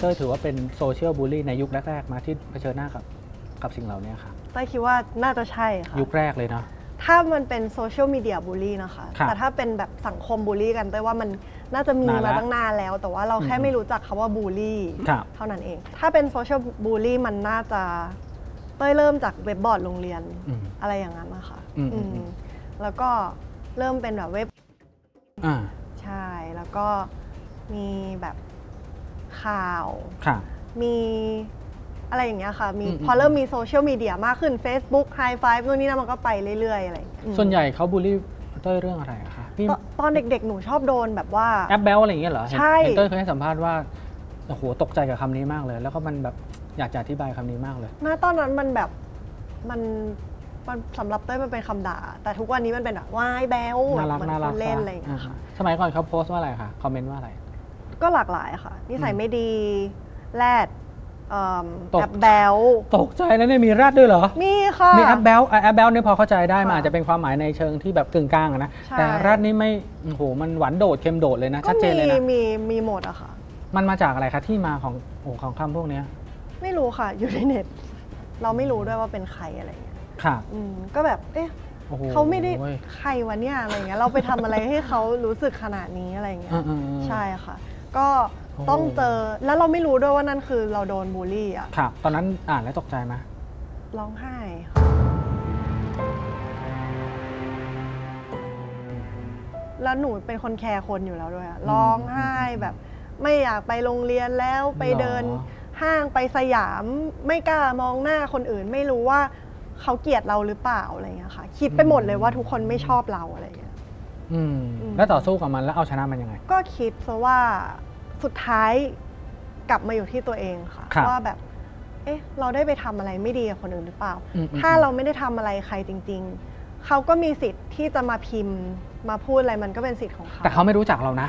เต้ยถือว่าเป็น social bully ในยุคแรกๆมาที่เผชิญหน้ากับกับสิ่งเหล่านี้ค่ะ เต้ยคิดว่าน่าจะใช่ค่ะ ยุคแรกเลยเนาะ ถ้ามันเป็น social media bully นะคะ ครับแต่ถ้าเป็นแบบสังคมบูลลี่กันเต้ยว่ามันน่าจะมีนานละมาตั้งนานแล้ว แต่ว่าเราแค่อืมไม่รู้จักคำว่าบูลลี่ครับ เท่านั้นเอง ถ้าเป็น social bully มันน่าจะเต้ยเริ่มจากเว็บบอร์ดโรงเรียน อืม อะไรอย่างนั้นนะคะอืมอืมอืม แล้วก็เริ่มเป็นแบบเว็บ อ่า ใช่ แล้วก็มีแบบ ข่าว ค่ะ มีอะไรอย่างเงี้ยค่ะ มีอืม พอเริ่มมี social media มากขึ้น Facebook High Five นู่นนี่นั่นมันก็ไปเรื่อยๆอะไรอย่างเงี้ยอืมส่วนใหญ่เขาบูลลี่เต้ยเรื่องอะไรอะคะพี่ตอนตอนเด็กๆ หนูชอบโดนแบบว่า แอ๊บแบ๊วอะไรอย่างเงี้ยเหรอเห็นใช่ เห็นเต้ยเคยให้สัมภาษณ์ว่าโอ้โหตกใจกับคำนี้มากเลย แล้วก็มันแบบอยากจะอธิบายคำนี้มากเลยหน้าตอนนั้นมันแบบมันมันสำหรับเต้ยมันเป็นคำด่า แต่ทุกวันนี้มันเป็นแบบว่าแอ๊บแบ๊วน่ารักเหมือนน่ารักคนเล่นอะไรอย่างเงี้ยค่ะสมัยก่อนเขาโพสต์ว่าอะไรคะคอมเมนต์ว่าอะไร ก็หลากหลายค่ะ นิสัยอืมไม่ดีแรดเอิ่มตก แอ๊บแบ๊ว ตกใจนะเนี่ยมีแรดด้วยเหรอ มีค่ะ มีแอ๊บแบ๊วแอ๊บแบ๊วเนี่ยพอเข้าใจได้ มันค่ะอาจจะเป็นความหมายในเชิงที่แบบกึ่งกลางอะนะ ใช่ แต่แรดนี่ไม่โอ้โหมันหวานโดดเค็มโดดเลยนะ ก็ชัดเจนเลยมีนะ มีมีหมดอะค่ะ มันมาจากอะไรคะที่มาของโอ้ของคำพวกเนี้ยไม่รู้ค่ะ อยู่ในเน็ต เราไม่รู้ด้วยว่าเป็นใครอะไรอย่างเงี้ยค่ะอืมก็แบบ เอ๊ะโอ้โหเขาไม่ได้ใครวะเนี่ยอะไรเงี้ย เราไปทำอะไรให้เขารู้สึกขนาดนี้อะไรเงี้อืยมอืมอืมใช่ค่ะ ก็โอ้ต้องเจอแล้วเราไม่รู้ด้วยว่านั่นคือเราโดนบูลลี่อะครับ ตอนนั้นอ่านแล้วตกใจไหมร้องไห้ค่ะแล้วหนูเป็นคนแคร์คนอยู่แล้วด้วยอะร้องไห้แบบ ไม่อยากไปโรงเรียนแล้วไปเดินหรอห้างไปสยามไม่กล้ามองหน้าคนอื่น ไม่รู้ว่าเขาเกลียดเราหรือเปล่าอะไรเงี้ยค่ะ คิดไปหมดเลยว่าทุกคนไม่ชอบเราอะไรเงี้ย อืมอืมแล้วต่อสู้กับมันแล้วเอาชนะมันยังไง ก็คิดซะว่าสุดท้ายกลับมาอยู่ที่ตัวเองค่ะ ครับว่าแบบ เอ๊ะ เราได้ไปทำอะไรไม่ดีกับคนอื่นหรือเปล่า อืมอืมถ้าเราไม่ได้ทำอะไรใครจริง ๆ เขาก็มีสิทธิ์ที่จะมาพิมพ์มาพูดอะไรมันก็เป็นสิทธิ์ของเขาแต่เขาไม่รู้จักเรานะ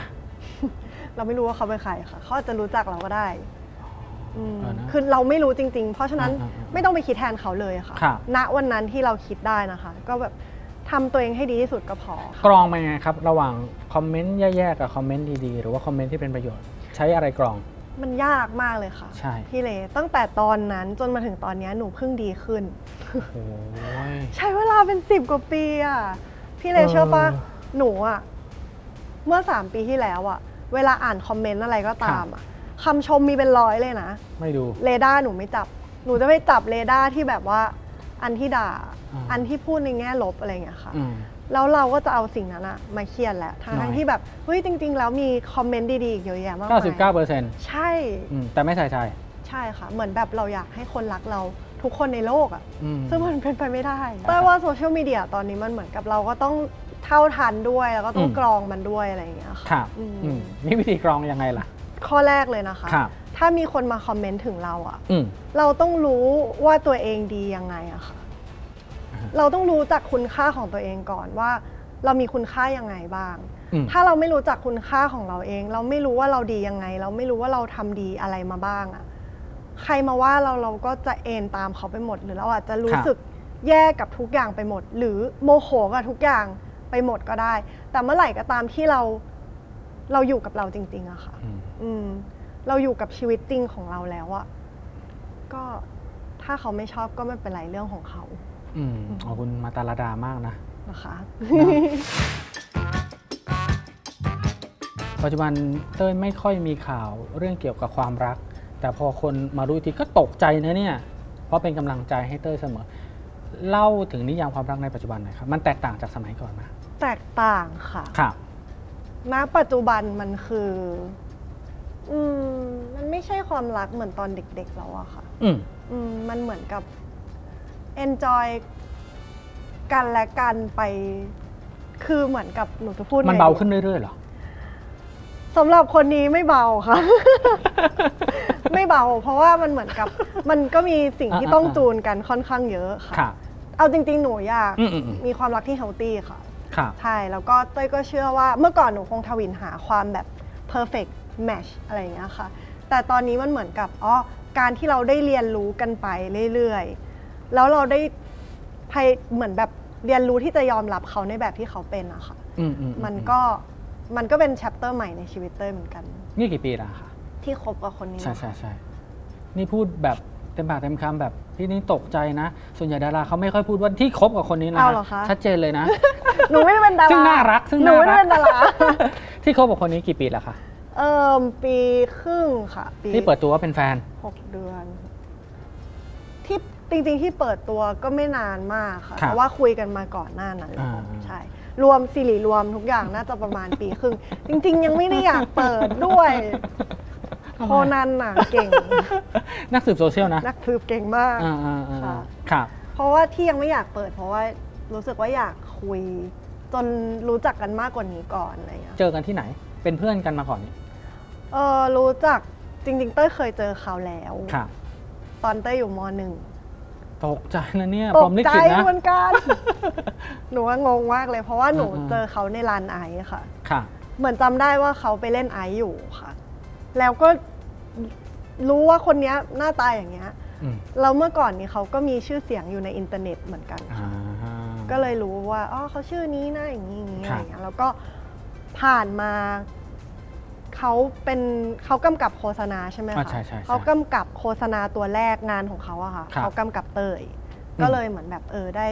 เราไม่รู้ว่าเขาเป็นใครค่ะเขาอาจจะรู้จักเราก็ได้อืมเออนะคือเราไม่รู้จริง ๆ เพราะฉะนั้นอ่าอ่าอ่าไม่ต้องไปคิดแทนเขาเลยค่ะครับ ณวันนั้นที่เราคิดได้นะคะ ก็แบบ ทำตัวเองให้ดีที่สุดก็พอค่ะกรองไปไงครับ ระหว่างคอมเมนต์แย่ๆกับคอมเมนต์ดีๆ หรือว่าคอมเมนต์ที่เป็นประโยชน์ ใช้อะไรกรอง มันยากมากเลยค่ะ ใช่ พี่เลตั้งแต่ตอนนั้นจนมาถึงตอนเนี้ยหนูเพิ่งดีขึ้น โอ้ย ใช้เวลาเป็นสิบกว่าปีอะพี่เลเออ เชื่อปะหนูอะเมื่อสามปีที่แล้วอะเวลาอ่านคอมเมนต์อะไรก็ตามอะคำชมมีเป็นร้อยเลยนะ ไม่ดู เรดาร์หนูไม่จับ หนูจะไปจับเรดาร์ที่แบบว่า อันที่ด่าอ่า อันที่พูดในแง่ลบอะไรอย่างเงี้ยค่ะอืมแล้วเราก็จะเอาสิ่งนั้นอะมาเขียนแหละทั้น้อยงๆที่แบบเฮ้ยจริง ๆ แล้วมีคอมเมนต์ดีๆอีกเยอะแยะมากมาย99เปอร์เซ็นต์ใช่แต่ไม่ใส่ใจใช่ค่ะ เหมือนแบบเราอยากให้คนรักเราทุกคนในโลกอะอืมซึ่งมันเป็นไปไม่ได้แต่ว่าโซเชียลมีเดียตอนนี้มันเหมือนกับเราก็ต้องเท่าทันด้วยแล้วก็ต้องอืมกรองมันด้วยอะไรอย่างเงี้ยค่ะครับอืมอืมนี่วิธีกรองยังไงล่ะ ข้อแรกเลยนะคะครับ ถ้ามีคนมาคอมเมนต์ถึงเราอะอืม เราต้องรู้ว่าตัวเองดียังไงอะค่ะอ่าฮะเราต้องรู้จักคุณค่าของตัวเองก่อนว่า เรามีคุณค่ายังไงบ้าง อืม ถ้าเราไม่รู้จักคุณค่าของเราเอง เราไม่รู้ว่าเราดียังไง เราไม่รู้ว่าเราทำดีอะไรมาบ้างอะใครมาว่าเราเราก็จะเอนตามเขาไปหมด หรือเราอาจจะรู้สึกแย่กับทุกอย่างไปหมด หรือโมโหกับทุกอย่างไปหมดก็ได้ แต่เมื่อไหร่ก็ตามที่เราเราอยู่กับเราจริงๆอะค่ะ อืมอืม เราอยู่กับชีวิตจริงของเราแล้วอะก็ถ้าเขาไม่ชอบก็ไม่เป็นไรเรื่องของเขาอืมขอบคุณมาตาลาดามากนะนะคะปัจจุบันเต้ยไม่ค่อยมีข่าวเรื่องเกี่ยวกับความรัก แต่พอคนมารู้อีกทีก็ตกใจนะเนี่ย เพราะเป็นกำลังใจให้เต้ยเสมอ เล่าถึงนิยามความรักในปัจจุบันหน่อยครับ มันแตกต่างจากสมัยก่อนไหมแตกต่างค่ะครับณปัจจุบันมันคือ อืมมันไม่ใช่ความรักเหมือนตอนเด็กๆแล้วอะค่ะ อืม อืมมันเหมือนกับ enjoy กันและกันไป คือเหมือนกับหนูจะพูดมันไงเบาดีขึ้นเรื่อยๆเหรอ สำหรับคนนี้ไม่เบาค่ะ ไม่เบา เพราะว่ามันเหมือนกับ มันก็มีสิ่งที่อ่าต้องอ่าจูนกันค่อนข้างเยอะค่ะ ค่ะ เอาจริง ๆ หนูอยากอืมอืมอืมมีความรักที่เฮลตี้ค่ะ ค่ะ ใช่ แล้วก็เต้ยก็เชื่อว่าเมื่อก่อนหนูคงทวินหาความแบบ perfect match อะไรอย่างเงี้ยค่ะ แต่ตอนนี้มันเหมือนกับอ๋อการที่เราได้เรียนรู้กันไปเรื่อยๆ แล้วเราได้พยเหมือนแบบเรียนรู้ที่จะยอมรับเขาในแบบที่เขาเป็นอะค่ะ อืมอืมมันก็มันก็เป็นแชปเตอร์ใหม่ในชีวิตเต้ยเหมือนกัน นี่กี่ปีแล้วคะที่คบกับคนนี้ใช่ใช่ใช่นี่พูดแบบเต็มปากเต็มคำแบบพี่นี่ตกใจนะ ส่วนใหญ่ดาราเขาไม่ค่อยพูดว่าที่คบกับคนนี้นะเอาเหรอคะ ชัดเจนเลยนะ หนูไม่ได้เป็นดาราซึ่งน่ารักซึ่งหนูน่าไม่รัได้กเป็นดารา ที่คบกับคนนี้กี่ปีแล้วคะ เอ่อปีครึ่งค่ะ ปีที่เปิดตัวว่าเป็นแฟน หกเดือน ที่จริงๆที่เปิดตัวก็ไม่นานมากค่ะ ครับแต่ว่าคุยกันมาก่อนหน้านั้นแล้วอ่า ใช่ รวมสิริรวมทุกอย่างน่าจะประมาณปีครึ่ง จริง ๆ ยังไม่ได้อยากเปิดด้วย โคนันน่ะเก่ง นักสืบโซเชียลนะนักสืบเก่งมาก อ่าอ่าอ่าค่ะ ครับ เพราะว่าที่ยังไม่อยากเปิด เพราะว่ารู้สึกว่าอยากคุย จนรู้จักกันมากกว่านี้ก่อนอะไรอย่างเงี้ย เจอกันที่ไหน เป็นเพื่อนกันมาก่อนนี่ เออรู้จักจริง ๆ เต้ยเคยเจอเขาแล้ว ครับ ตอนเต้ยอยู่มหนึ่งตกใจนะเนี่ยตพรกหมลิใจขิตนะ เหมือนกัน หนูว่างงมากเลยเพราะว่าหนูอืมๆเจอเขาในลานไอซ์ค่ะ ค่ะ เหมือนจำได้ว่าเขาไปเล่นไอซ์อยู่ค่ะ แล้วก็รู้ว่าคนเนี้ยหน้าตาอย่างเงี้ยอืมแล้วเมื่อก่อนนี้เขาก็มีชื่อเสียงอยู่ในอินเทอร์เน็ตเหมือนกันอ่า ค่ะ ก็เลยรู้ว่าอ๋อเขาชื่อนี้นะอย่างนี้อย่างนี้คอะรับ ไรเงี้ยแล้วก็ผ่านมา เขาเป็นเขากำกับโฆษณาใช่ไหมอ่าคะใช่ใช่ใช่เขากำกับโฆษณาตัวแรกงานของเขาอะค่ะครับ เขากำกับเตยอืมก็เลยเหมือนแบบเออได้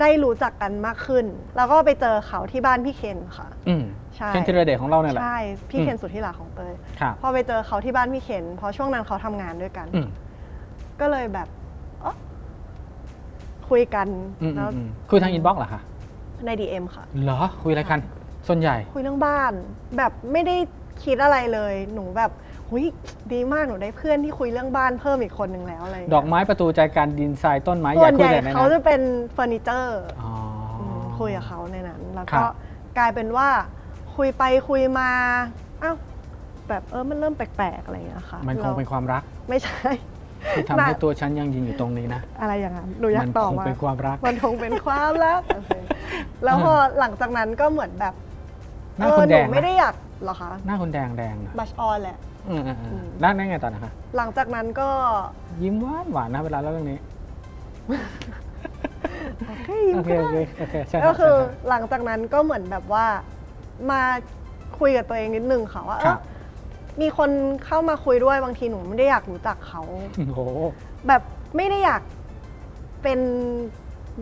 ได้รู้จักกันมากขึ้น แล้วก็ไปเจอเขาที่บ้านพี่เคนค่ะ อืมใช่เคนธีรเดชของเราเนี่ยแหละ ใช่พี่อืม เคนสุดที่รักของเตยครับพอไปเจอเขาที่บ้านพี่เคนเพราะช่วงนั้นเขาทำงานด้วยกัน อืมก็เลยแบบอ๋อคุยกันอืมแล้วอืมคุยทางอินบ็อกซ์เหรอคะใน DM ค่ะ เหรอคุยอะไรกัน ส่วนใหญ่ คุยเรื่องบ้าน แบบไม่ได้คิดอะไรเลย หนูแบบหุยดีมากหนูได้เพื่อนที่คุยเรื่องบ้านเพิ่มอีกคนหนึ่งแล้วอะไรอย่างดเงี้ยอกไม้ประตูใจกลารดินทรายต้นไม้ส่ใหญ่วนคุใหยญ่แต่ในเขานั้จะนเป็นเฟอร์นิเจอร์ อ๋ออมคุยกับเขาในนั้น แล้วครัก็บ กลายเป็นว่าคุยไปคุยมาอ้าวแบบเออมันเริ่มแปลกๆอะไรอย่างเงี้ยค่ะมันคงเป็นความรัก ไม่ใช่ ที่ทำให้ตัวฉันยังยืนอยู่ตรงนี้นะ อะไรอย่างนั้นหนูอยามักตอบคงว่าเป็นความรัก มันคงเป็นความรักโอเคแล้วพอหลังจากนั้นก็เหมือนแบบ หน้าเอคุอณหแดนูงไม่นะได้อยากเหรอคะหน้าคุณแดงแดงนะบัชออนแหละอืมอืมอืมอืม แล้วนั่นไงต่อนะคะ หลังจากนั้นก็ยิ้มหวานหวานนะเวลาเล่าเรื่องนี้ โอเคโอเคโอเคโอเคใช่ก็คือใช่หลังจากนั้นก็เหมือนแบบว่ามาคุยกับตัวเองนิดนึงค่ะว่าเอครัอบ มีคนเข้ามาคุยด้วยบางทีหนูไม่ได้อยากรู้จักเขา โอ้โห แบบไม่ได้อยากเป็น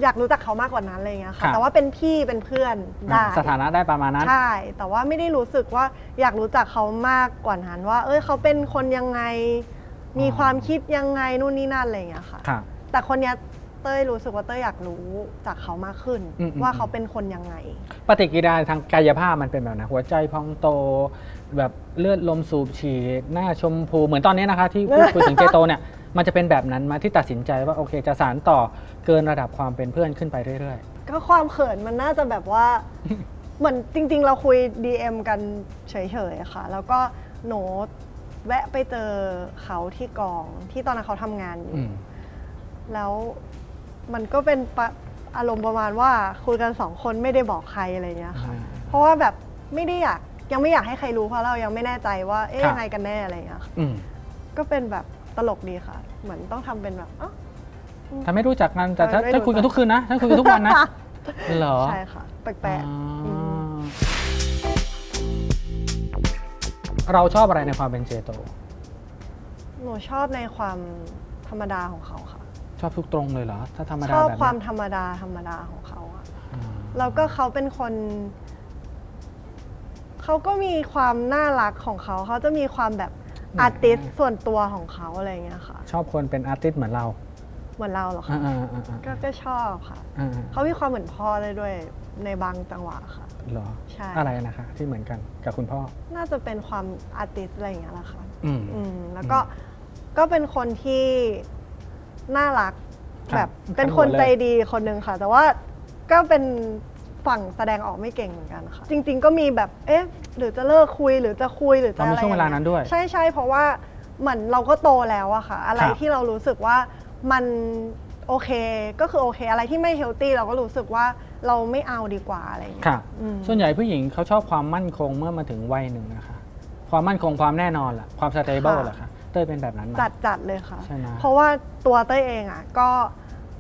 อยากรู้จักเขามากกว่านั้นอะไรเงี้ยครัค่ะบแต่ว่าเป็นพี่เป็นเพื่อนได้สถานะได้ประมาณนั้น ใช่ แต่ว่าไม่ได้รู้สึกว่าอยากรู้จักเขามากกว่านั้นว่า เอ้ยเขาเป็นคนยังไง มีอ๋อ ความคิดยังไงนู่นนี่นั่นอะไรเงี้ยค่ะครับแต่คนเนี้ยเต้ยรู้สึกว่าเต้ยอยากรู้จากเขามากขึ้น อืมอืม ว่าเขาเป็นคนยังไง ปฏิกิริยาทางกายภาพมันเป็นแบบไหนหัวใจพองโต แบบเลือดลมสูบฉีด หน้าชมพูเหมือนตอนนี้นะคะ ที่พูดคุยถึงเจโตเนี่ย มันจะเป็นแบบนั้นมาที่ตัดสินใจว่าโอเคจะสารต่อเกินระดับความเป็นเพื่อนขึ้นไปเรื่อย ก็ความเขินมันน่าจะแบบว่า เหมือนจริง ๆ เราคุย DM กันเฉยๆค่ะ แล้วก็หนูแวะไปเจอเขาที่กองที่ตอนนั้นเขาทำงานอๆยู่ อืม แล้วมันก็เป็นปะอารมณ์ประมาณว่าคุยกันสองคนไม่ได้บอกใครอะไรเงี้ยค่ะอ่าเพราะว่าแบบไม่ได้อยากยังไม่อยากให้ใครรู้เพราะเรายังไม่แน่ใจว่าเอ๊ะครับ ยังไงกันแน่อะไรเงี้ยค่ะอืม ก็เป็นแบบ ตลกดีค่ะ เหมือนต้องทำเป็นแบบอ๋อถ้าไม่รู้จักกันแต่ถ้าไม่รู้ถ้าคุยกันทุกคืนนะถ้าคุยกันทุกวันนะเหรอใช่ค่ะ แปลกอ๋ออมเราชอบอะไรในความเป็นเจโต ๆหนูชอบในความธรรมดาของเขาค่ะ ชอบทุกตรงเลยเหรอ ถ้าธรรมชดาอบแบบความนี้ธรรมดาธรรมดาของเขาอะอ่าแล้วก็เขาเป็นคน เขาก็มีความน่ารักของเขา เขาจะมีความแบบ อาร์ติสส่วนตัวของเขาอะไรอย่างเงี้ยค่ะ ชอบคนเป็นอาร์ติสต์เหมือนเรา เหมือนเราเหรออ่าคะอ่าอ่าอ่าก็ก็ชอบค่ะ อ่าเขามีความเหมือนพ่อเลยด้วยในบางจังหวะค่ะ เหรอใช่ อะไรนะคะ ที่เหมือนกันกับคุณพ่อ น่าจะเป็นความอาร์ติสอะไรอย่างเงี้ยแหละค่ะ อืม อืมแล้วก็ก็เป็นคนที่น่ารักครับแบบเป็นขันหัวคนเลยใจดีคนหนึ่งค่ะ แต่ว่าก็เป็นฝั่งแสดงออกไม่เก่งเหมือนกันค่ะ จริง ๆ ก็มีแบบเอ๊ะ หรือจะเลิกคุยหรือจะคุยหรือจะเราอะไรมีช่วงเวลานั้นด้วย ใช่ใช่เพราะว่าเหมือนเราก็โตแล้วอะค่ะ อะไรครับที่เรารู้สึกว่ามันโอเคก็คือโอเค อะไรที่ไม่เฮลตี้เราก็รู้สึกว่าเราไม่เอาดีกว่าอะไรอย่างเงี้ยครับ อืม ส่วนใหญ่ผู้หญิงเขาชอบความมั่นคงเมื่อมาถึงวัยหนึ่งนะคะ ความมั่นคงความแน่นอนล่ะ ความสเตเบิลค่ะ ล่ะคะเต้ยเป็นแบบนั้นไหม จัดจัดเลยค่ะ ใช่ไหม เพราะว่าตัวเต้ยเองอะก็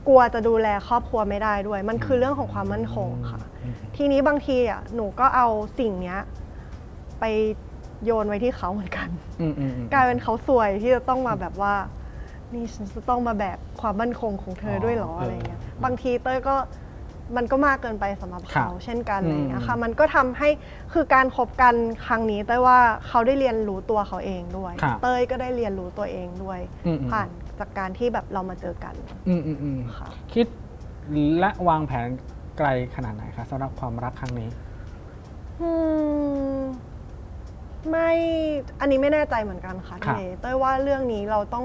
กลัวจะดูแลครอบครัวไม่ได้ด้วย มันคือเรื่องของความมั่นคงค่ะอืมทีนี้บางทีอะหนูก็เอาสิ่งเนี้ย ไปโยนไว้ที่เขาเหมือนกัน อืมอืมอืม กลายเป็นเขาสวยที่จะต้องมาแบบว่า นี่ฉันจะต้องมาแบกความมั่นคงของเธอด้วยเหรออ๋อออะไรเงี้ยเออบางทีเต้ยก็มันก็มากเกินไปสำหรับครับเขาเช่นกันอะไรเงี้อืยมค่ะมันก็ทำให้คือการคบกันครั้งนี้เต้ยว่าเขาได้เรียนรู้ตัวเขาเองด้วย ครับ เต้ยก็ได้เรียนรู้ตัวเองด้วย อืมอืมผ่านจากการที่แบบเรามาเจอกันอืมอืมอืมค่ะ คิดและวางแผนไกลขนาดไหนคะสำหรับความรักครั้งนี้ อืม ไม่อันนี้ไม่แน่ใจเหมือนกันค่ะครัพี่บเอเต้ยว่าเรื่องนี้เราต้อง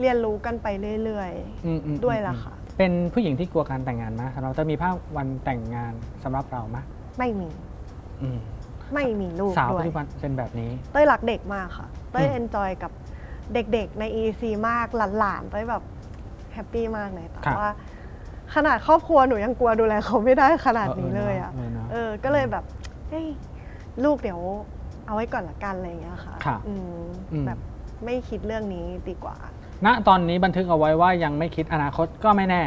เรียนรู้กันไปเรื่อยอืมอืมด้วยอืมล่ะค่ะ เป็นผู้หญิงที่กลัวการแต่งงานไหมสำหรับเต้ยมีภาพวันแต่งงานสำหรับเราไหมๆไม่มีอืมไม่มีลูกสาวด้วปัจย จุบันเป็นแบบนี้ เต้ยรักเด็กมากค่ะ เต้ยอืม enjoy กับเด็กๆใน IG มากหลานๆเต้ยแบบ happy มากเลยแต่ครับว่า ขนาดครอบครัวหนูยังกลัวดูแลเขาไม่ได้ขนาดนี้เลยอะ เออเนอะเออ ก็เลยแบบเฮ้ยลูกเดี๋ยว เอาไว้ก่อนละกันอะไรอย่างเงี้ยค่ะครับอืมอืม แบบไม่คิดเรื่องนี้ดีกว่า ณตอนนี้บันทึกเอาไว้ว่ายังไม่คิดอนาคตก็ไม่แน่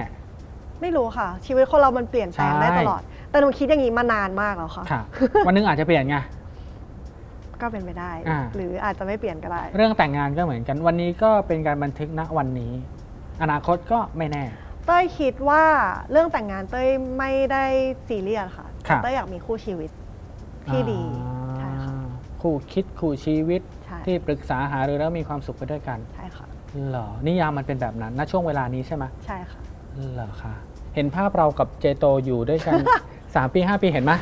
ไม่รู้ค่ะ ชีวิตคนเรามันเปลี่ยนแปลงได้ใช่ ตลอด แต่หนูคิดอย่างนี้มานานมากแล้วค่ะ ค่ะ วันหนึงอาจจะเปลี่ยนไง ก็เป็นไปได้ อ่า หรืออาจจะไม่เปลี่ยนก็ได้ เรื่องแต่งงานก็เหมือนกัน วันนี้ก็เป็นการบันทึกณวันนี้ อนาคตก็ไม่แน่ เต้ยคิดว่าเรื่องแต่งงานเต้ยไม่ได้ซีเรียสค่ะครับ แต่เต้ยอยากมีคู่ชีวิตที่ดีใช่ ค่ะอ่าคู่คิดคู่ชีวิตใช่ ที่ปรึกษาหารือแล้วมีความสุขไปด้วยกันใช่ค่ะ เหรอนิยามมันเป็นแบบนั้นณช่วงเวลานี้ใช่ไหมใช่ค่ะ เหรอคะเห็นภาพเรากับเจโตอยู่ด้วยกัน3ปี5ปีเห็นไหม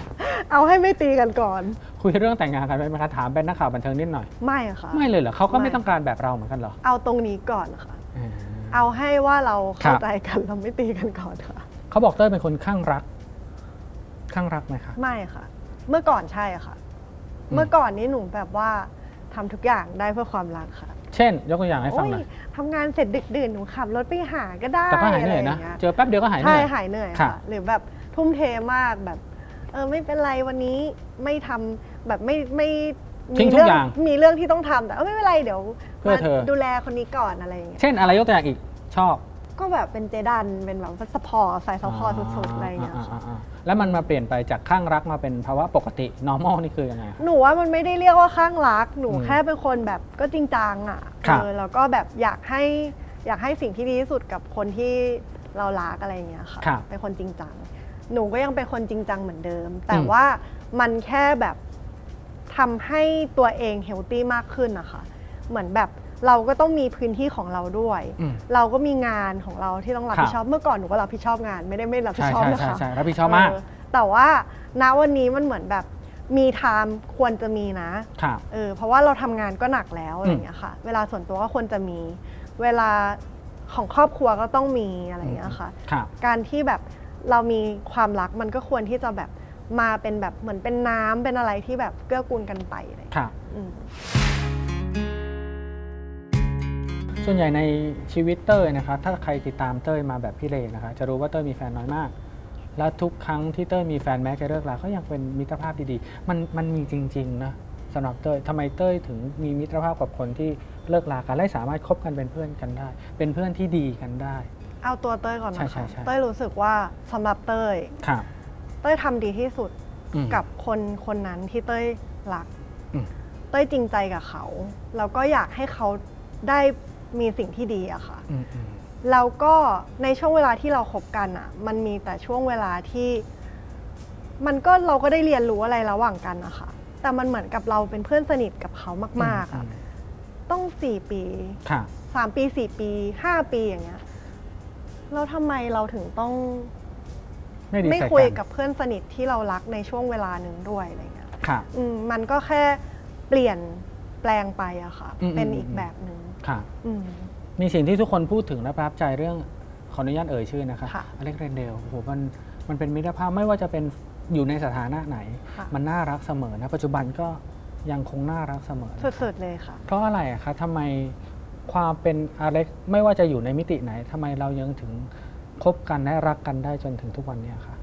เอาให้ไม่ตีกันก่อน คุยเรื่องแต่งงานกันไหมคะถามเป็นนักข่าวบันเทิงนิดหน่อย ไม่ค่ะ ไม่เลยเหรอเขาก็ไม่ ไม่ต้องการแบบเราเหมือนกันเหรอเอาตรงนี้ก่อนค่ะ อ่า เอาให้ว่าเราครัเข้าบใจกันเราไม่ตีกันก่อนค่ะ เขาบอกเต้ยเป็นคนข้างรักข้างรักไหมคะ ไม่ค่ะ เมื่อก่อนใช่ค่ะอืม เมื่อก่อนนี้หนูแบบว่าทำทุกอย่างได้เพื่อความรักค่ะเช่น ยกตัวอย่างให้ฟังโอ้ยหน่อย ทำงานเสร็จดึกดื่นหนูขับรถไปหาก็ได้แต่ก็หายเหนื่อยอนะไรางงี้เจอแป๊บเดียวก็หายเหใช่นื่อย หายเหนื่อยค่ะ ค่ะ หรือแบบทุ่มเทมากแบบ เออไม่เป็นไรวันนี้ไม่ทำแบบไม่ไม่ทิ้งทุกเรื่อย่างมีเรื่องที่ต้องทำแต่เออไม่เป็นไรเดี๋ยวเพื่อเธอมาดูแลคนนี้ก่อนอะไรอย่างเงี้ยเช่นอะไรยกตัวอย่างอีกชอบ ก็แบบเป็นเจดันเป็นแบบ support สาย support สุดๆอะไรอย่างเงี้ยค่ะ อ่าๆๆๆแล้วมันมาเปลี่ยนไปจากคลั่งรักมาเป็นภาวะปกติ normal นี่คือยังไงคะหนูว่ามันไม่ได้เรียกว่าคลั่งรัก หนูอืมแค่เป็นคนแบบก็จริงจังอะครับ เออแล้วก็แบบอยากให้อยากให้สิ่งที่ดีที่สุดกับคนที่เรารักอะไรอย่างเงี้ยค่ะ ครับ เป็นคนจริงจัง หนูก็ยังเป็นคนจริงจังเหมือนเดิม แต่อืม ว่ามันแค่แบบทำให้ตัวเอง healthy มากขึ้นนะคะ เหมือนแบบ เราก็ต้องมีพื้นที่ของเราด้วย อืม เราก็มีงานของเราที่ต้องรับครับผิดชอบ เมื่อก่อนหนูก็รับผิดชอบงาน ไม่ได้ไม่รับผิดใช่ชอบใช่นะใช่คะ ใช่รับผิดชอบมากเแต่ว่าณวันนี้มันเหมือนแบบมี time ควรจะมีนะ ครับ เออเพราะว่าเราทำงานก็หนักแล้วอะไรอย่างเงี้ยค่ะ เวลาส่วนตัวก็ควรจะมี เวลาของครอบครัวก็ต้องมีอะไรอย่างเงี้ยค่ะ ครับ การที่แบบเรามีความรักมันก็ควรที่จะแบบมาเป็นแบบเหมือนเป็นน้ำเป็นอะไรที่แบบเกื้อกูลกันไปอะไรอย่างคเงี้ยรับ อืม ส่วนใหญ่ในชีวิตเต้ยนะคะถ้าใครติดตามเต้ยมาแบบพี่เลนะคะจะรู้ว่าเต้ยมีแฟนน้อยมาก และทุกครั้งที่เต้ยมีแฟนแม้จะเลิกลาก็ยังเป็นมิตรภาพดีๆ มันมันมีจริงๆนะสำหรับเต้ยทำไมเต้ยถึงมีมิตรภาพกับคนที่เลิกลากันและสามารถคบกันเป็นเพื่อนกันได้ เป็นเพื่อนที่ดีกันได้ เอาตัวเต้ยก่อนใช่นะใช่คะใช่ เต้ยรู้สึกว่าสำหรับเต้ย ครับ เต้ยทำดีที่สุดอืม กับคนคนนั้นที่เต้ยรัก อืม เต้ยจริงใจกับเขา แล้วก็อยากให้เขาได้ มีสิ่งที่ดีอะค่ะ อืมอืมแล้วก็ในช่วงเวลาที่เราคบกันอะมันมีแต่ช่วงเวลาที่ มันก็เราก็ได้เรียนรู้อะไรระหว่างกันอะค่ะแต่มันเหมือนกับเราเป็นเพื่อนสนิทกับเขามาก ๆอะต้องสี่ปี ค่ะ สามปีสี่ปีห้าปีอย่างเงี้ยแล้วทำไมเราถึงต้องไม่ดีไม่ใส่คุยกันกับเพื่อนสนิทที่เรารักในช่วงเวลาหนึ่งด้วยอะไรเงี้ยค่ะ อืมมันก็แค่เปลี่ยนแปลงไปอะค่ะ อืมเป็นอืมอีกแบบหนึ่ง ค่ะ อืม มีสิ่งที่ทุกคนพูดถึงและประทับใจเรื่องขออนุญาตเอ่ยชื่อนะคะค่ะอเล็กเรนเดลโอ้โหมันมันเป็นมิตรภาพไม่ว่าจะเป็นอยู่ในสถานะไหน ค่ะ มันน่ารักเสมอนะปัจจุบันก็ยังคงน่ารักเสมอนะสุดๆเลยค่ะ เพราะอะไรอะคะทำไมความเป็นอเล็กไม่ว่าจะอยู่ในมิติไหนทำไมเรายังถึงคบกันและรักกันได้จนถึงทุกวันเนี้ยคะ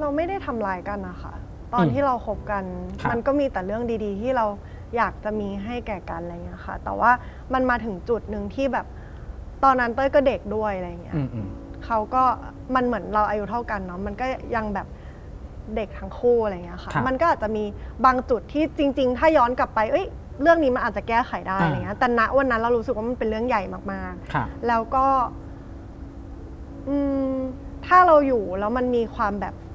เราไม่ได้ทำลายกันนะคะ ตอนอืมที่เราคบกัน ครับมันก็มีแต่เรื่องดีๆ ที่เรา อยากจะมีให้แก่กันอะไรเงี้ยค่ะ แต่ว่ามันมาถึงจุดหนึ่งที่แบบ ตอนนั้นเต้ยก็เด็กด้วยอะไรเงี้ย อืมอืมเขาก็มันเหมือนเราอายุเท่ากันเนาะมันก็ยังแบบเด็กทั้งคู่อะไรเงี้ยค่ะ ครับมันก็อาจจะมีบางจุดที่จริง ๆ ถ้าย้อนกลับไปเอ้ยเรื่องนี้มันอาจจะแก้ไขได้อ่าอะไรเงี้ยแต่ณวันนั้นเรารู้สึกว่ามันเป็นเรื่องใหญ่มากค่ะๆแล้วก็ อืมถ้าเราอยู่แล้วมันมีความแบบอืเข้ใจ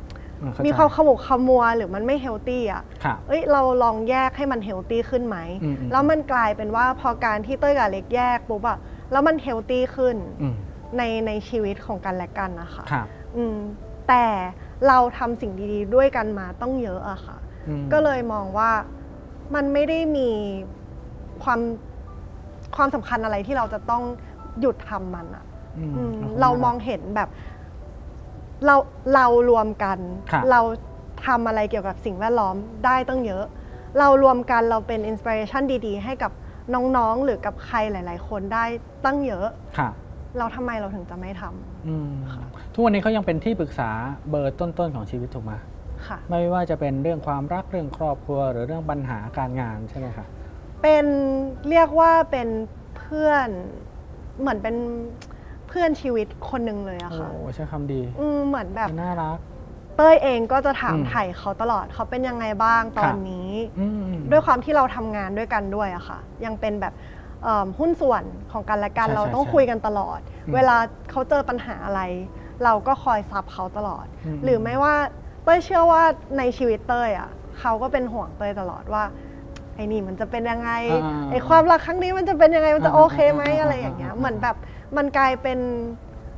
มีความขมุกขมัวหรือมันไม่ healthy อะค่ะเอ้ยเราลองแยกให้มัน healthy ขึ้นไหมอืมอืมแล้วมันกลายเป็นว่าพอการที่เต้ยกับเล็กแยกปุ๊บอะแล้วมันเฮลตี้ขึ้นอืมในในชีวิตของกันและกันนะคะค่ะอืมแต่เราทำสิ่งดีๆ ด้วยกันมาต้องเยอะอะค่ะอืมก็เลยมองว่ามันไม่ได้มีความความสำคัญอะไรที่เราจะต้องหยุดทำมันอะอืมอืมขบคุณเรากมองเห็นแบบ เราเรารวมกัน ครับ เราทำอะไรเกี่ยวกับสิ่งแวดล้อมได้ตั้งเยอะ เรารวมกันเราเป็นอินสปิเรชันดีๆ ให้กับน้องๆ หรือกับใครหลาย ๆ คนได้ตั้งเยอะ ค่ะเราทำไมเราถึงจะไม่ทำอืมทุกวันนี้เขายังเป็นที่ปรึกษาเบอร์ต้นๆของชีวิตถูกไหมค่ะ ไม่ว่าจะเป็นเรื่องความรักเรื่องครอบครัว หรือเรื่องปัญหาการงานใช่ไหมคะเป็นเรียกว่าเป็นเพื่อนเหมือนเป็น เพื่อนชีวิตคนหนึ่งเลยอะโอ้ค่ะใช้คำดีอืมเหมือนแบบน่ารัก เต้ยเองก็จะถามอืมไถ่เขาตลอดเขาเป็นยังไงบ้างตอครันบ นี้ อืม ด้วยความที่เราทำงานด้วยกันด้วยอะค่ะ ยังเป็นแบบเอิ่มหุ้นส่วนของกันและกันใช่เราต้องใช่คุยกันตลอด อืมเวลาเขาเจอปัญหาอะไร เราก็คอยซับเขาตลอด อืม หรือไม่ว่าเต้ยเชื่อว่าในชีวิตเต้ยอะเขาก็เป็นห่วงเต้ยตลอดว่า ไอ้นี่มันจะเป็นยังไงอ่าไอ้ความรักครั้งนี้มันจะเป็นยังไงมันจะอ่าโอเคไหมอ่าอ่าอะไรอย่างเงี้ยอ่า เหมือนแบบมันกลายเป็น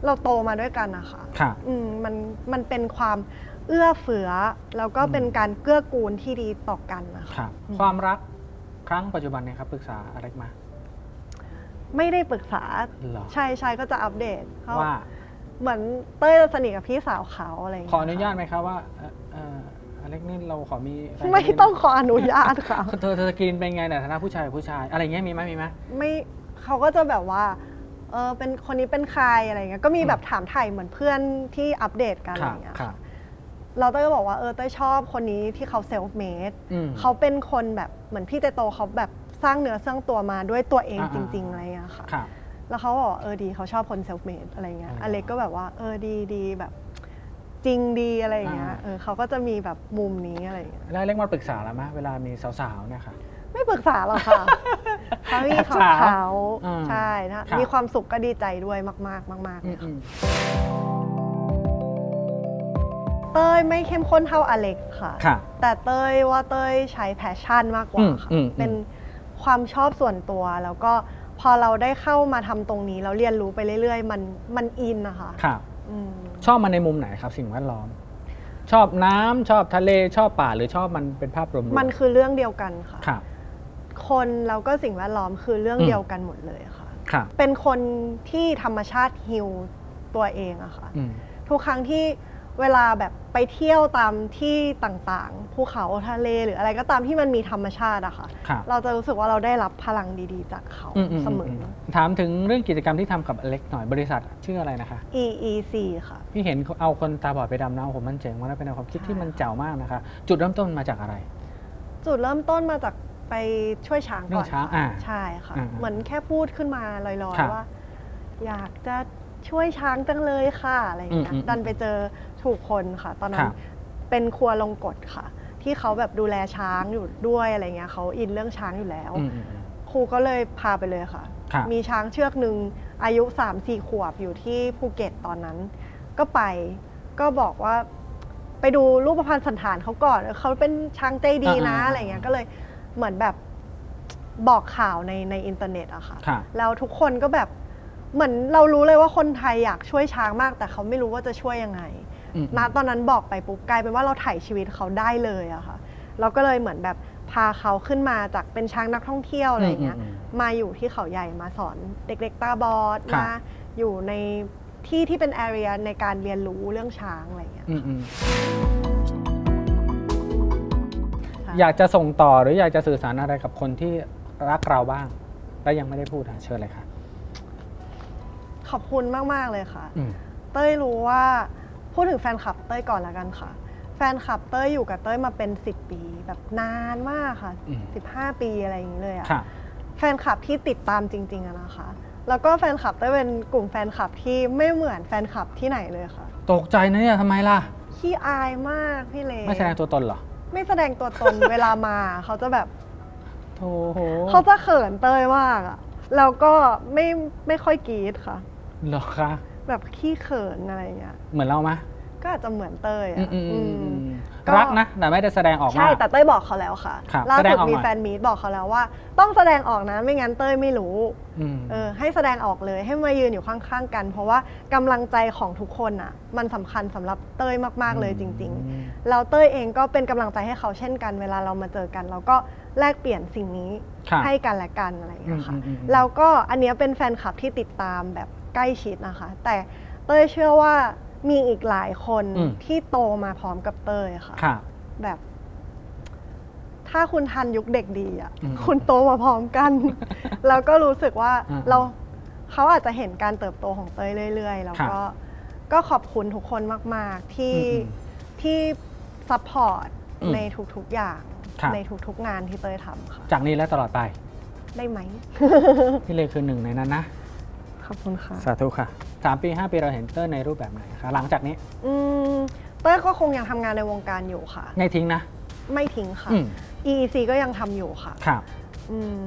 เราโตมาด้วยกันนะคะ ค่ะ อืมมันมันเป็นความเอื้อเฟื้อแล้วก็เป็นการเกื้อกูลที่ดีต่อกันนะคะ ครับ อืม ความรักครั้งปัจจุบันเนี่ยครับปรึกษาอะไรมาไม่ได้ปรึกษาเหรอใช่ใช่ก็จะอัปเดตเขาว่า เหมือนเต้ยสนิทกับพี่สาวเขาอะไรอย่างขเงี้อยอนุญาตค่ะไหมครับว่าเอ่อเอ่ออ เล็กนี่เราขอมีแฟนไม่ต้องขออนุญาตค่ะเธอเธอจะกินเป็นไงในฐานะผู้ชายกับผู้ชาย อะไรเงี้ยมีไหมมีไหมไม่เขาก็จะแบบว่าเออเป็นคนนี้เป็นใครอะไรเงี้ยก็มีแบบถามไถ่เหมือนเพื่อนที่อัปเดตกันคอะไรรับเงี้ยครับเราเต้ยก็บอกว่าเออเต้ยชอบคนนี้ที่เขา self-made อืมเขาเป็นคนแบบเหมือนพี่เตโตเขาแบบสร้างเนื้อสร้างตัวมาด้วยตัวเองอ่าจริง ๆ อะไรเงี้ยค่ะครับแล้วเขาบอกว่าเออดีเขาชอบคน self-made อะไรเงี้ยอ๋ออเล็กก็แบบว่าเออดีดีแบบ จริงดีอะไรเงี้ย อ่า เออเขาก็จะมีแบบมุมนี้อะไรเงี้ย แล้วอเล็กมาปรึกษาแล้วไหมเวลามีสาวๆเนี่ยค่ะ ไม่ปรึกษาหรอกค่ะ เขามีของสาวเขาอืมใช่นะ ครับ มีความสุขก็ดีใจด้วยมากๆมากๆอืเลมยค่ะอืมเต้ยไม่เข้มข้นเท่าอเล็กค่ะ ค่ะ แต่เต้ยว่าเต้ยใช้ passion มากกว่าค่ะอืมอืม เป็นความชอบส่วนตัว แล้วก็พอเราได้เข้ามาทำตรงนี้แล้วเรียนรู้ไปเรื่อยๆ มันมัน in นะคะครับอืม ชอบมันในมุมไหนครับสิ่งแวดล้อม ชอบน้ำชอบทะเลชอบป่าหรือชอบมันเป็นภาพรวมๆมันคือเรื่องเดียวกันค่ะ ครับ คนแล้วก็สิ่งแวดล้อมคือเรื่องอืม เดียวกันหมดเลยค่ะ ครับเป็นคนที่ธรรมชาติฮิวตัวเองอะค่ะ อืม ทุกครั้งที่ เวลาแบบไปเที่ยวตามที่ต่างๆ ภูเขาทะเลหรืออะไรก็ตามที่มันมีธรรมชาติอะค่ะ ครับเราจะรู้สึกว่าเราได้รับพลังดีๆ จากเขาอืมอืมเสมอมถามถึงเรื่องกิจกรรมที่ทำกับอเล็กหน่อยบริษัทชื่ออะไรนะคะ EEC ค่ะ พี่เห็นเอาคนตาบอดไปดำน้ำโอ้โหมันเจ๋งมากและเป็นแนวความคิดที่มันแจ๋วมากนะคะ จุดเริ่มต้นมาจากอะไร จุดเริ่มต้นมาจากไปช่วยช้างเรื่ก่อองนช้างค่ะอ่าใช่ค่ะ อ่าเหมือนแค่พูดขึ้นมาลอยครับๆว่า อยากจะช่วยช้างจังเลยค่ะอะไรอย่างเงี้ยอืมอืมดันไปเจอ ถูกคนค่ะ ตอนนั้คนรับ เป็นครัวลงกฎค่ะ ที่เขาแบบดูแลช้างอยู่ด้วยอะไรเงี้ยเขาอินเรื่องช้างอยู่แล้ว อืมอืมอืมครูก็เลยพาไปเลยค่ะ ครับ มีช้างเชือกหนึ่งอายุ3 4ขวบอยู่ที่ภูเก็ตตอนนั้น ก็ไปก็บอกว่าไปดูรูปพรรณสันฐานเขาก่อนเออเขาเป็นช้างใจดีนะอ่าๆอะไรเงี้ยก็เลยเหมือนแบบบอกข่าวในในอินเทอร์เน็ตอะค่ะ ครับ แล้วทุกคนก็แบบเหมือนเรารู้เลยว่าคนไทยอยากช่วยช้างมาก แต่เขาไม่รู้ว่าจะช่วยยังไงอืม ณตอนนั้นบอกไปปุ๊บกลายเป็นว่าเราไถ่ชีวิตเขาได้เลยอะค่ะ เราก็เลยเหมือนแบบพาเขาขึ้นมาจากเป็นช้างนักท่องเที่ยวอะไรเงี้ยอืมอืมมาอยู่ที่เขาใหญ่มาสอนเด็กๆตาบอดครับมาอยู่ในที่ที่เป็นแอเรียในการเรียนรู้เรื่องช้างอะไรเงี้ยอืมอืมค่ะอยากจะส่งต่อหรืออยากจะสื่อสารอะไรกับคนที่รักเราบ้าง แล้วยังไม่ได้พูดอะเชิญเลยค่ะ ขอบคุณมาก ๆ เลยค่ะอืมเต้ยรู้ว่า พูดถึงแฟนคลับเต้ยก่อนแล้วกันค่ะ แฟนคลับเต้ยอยู่กับเต้ยมาเป็น 10 ปีแบบนานมากค่ะ อืม 15 ปีอะไรอย่างนี้เลยอะค่ะ แฟนคลับที่ติดตามจริงๆอะนะคะ แล้วก็แฟนคลับเต้ยเป็นกลุ่มแฟนคลับที่ไม่เหมือนแฟนคลับที่ไหนเลยค่ะตกใจนะเนี่ยทำไมล่ะ ขี้อายมากพี่เลไม่แสดงตัวตนเหรอไม่แสดงตัวตน เวลามาเขาจะแบบโอ้โหเขาจะเขินเต้ยมากอะแล้วก็ไม่ไม่ค่อยกรี๊ดค่ะ เหรอคะ แบบขี้เขินอะไรอย่างเงี้ยเหมือนเราไหมก็อาจจะเหมือนเต้ยอือะมอืมอืมอืมอืม ก็ รักนะ แต่ไม่ได้แสดงออกมา ใช่แต่เต้ยบอกเขาแล้วค่ะครับล่าแสดสุงดออกมีหน่อย แฟนมีตบอกเขาแล้วว่า ต้องแสดงออกนะไม่งั้นเต้ยไม่รู้อืม เออให้แสดงออกเลยให้มายืนอยู่ข้างๆกัน เพราะว่ากำลังใจของทุกคนอะ มันสำคัญสำหรับเต้ยมากๆเลยจริง อืม ๆ แล้วเต้ยเองก็เป็นกำลังใจให้เขาเช่นกันเวลาเรามาเจอกัน เราก็แลกเปลี่ยนสิ่งนี้ค่ะให้กันและกันอะไรอย่างเงี้ยค่ะอืมอืมอืมแล้วก็อันเนี้ยเป็นแฟนคลับที่ติดตามแบบใก ล้ชิดนะคะ แต่เต้ยเชื่อว่ามีอีกหลายคนอืม ที่โตมาพร้อมกับเต้ยค่ะค่ะแบบ ถ้าคุณทันยุค Dek-D อะ อืมคุณโตมาพร้อมกัน แล้วก็รู้สึกว่าอืมเราเขาอาจจะเห็นการเติบโตของเต้ยเรื่อย ๆ แล้วก็ก็ขอบคุณทุกคนมาก ๆ ที่อืมที่ support อืมในทุก ๆ อย่าง ครับ ในทุก ๆ งานที่เต้ยทำค่ะ จากนี้และตลอดไป ได้ไหม พี่เลคือหนึ่งในนั้นนะ ขอบคุณค่ะ สาธุค่ะสามปีห้าปีเราเห็นเต้ยในรูปแบบไหนคะหลังจากนี้อืมเต้ยก็คงยังทำงานในวงการอยู่ค่ะ ไม่ทิ้งนะ ไม่ทิ้งค่ะ อืม EEC ก็ยังทำอยู่ค่ะ ครับ อืม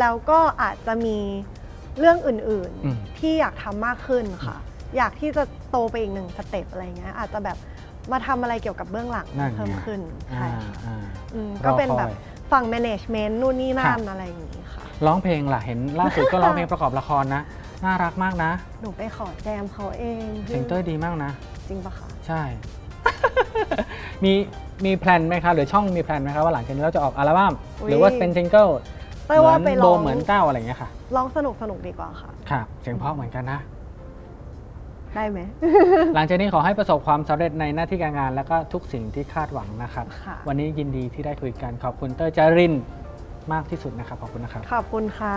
แล้วก็อาจจะมีเรื่องอื่นอืม ๆ ที่อยากทำมากขึ้นค่ะ อยากที่จะโตไปอีกหนึ่ง step อะไรเงี้ยอาจจะแบบมาทำอะไรเกี่ยวกับเบื้องหลังนั่นไง เพิ่มขึ้นใช่อ่าค่ะอ่า อืมรอก็เป็นคอยแบบฝั่ง management นู่นนี่ครันั่บนอะไรอย่างนี้ค่ะ ร้องเพลงล่ะเห็นล่าสุดก็ร้องเพลงประกอบละครนะ น่ารักมากนะหนูไปขอแจมเขาเองเสียงเต้ยดีมากนะ จริงปะคะใช่ มีมีแพลนไหมคะหรือช่องมีแพลนไหมคะว่าหลังจากนี้เราจะออกอัลบั้มหรือว่าเป็นซิงเกิลเต้ยว่าไปเหมือนลโดองมเหมือนก้าวอะไรอย่างเงี้ยค่ะลองสนุกสนุกดีกว่าค่ะครับเสียงเพราะเหมือนกันนะได้ไหม หลังจากนี้ขอให้ประสบความสำเร็จในหน้าที่การงานแล้วก็ทุกสิ่งที่คาดหวังนะครับค่ะวันนี้ยินดีที่ได้คุยกันขอบคุณเต้ยจารินมากที่สุดนะครับ ขอบคุณนะครับ ขอบคุณค่ะ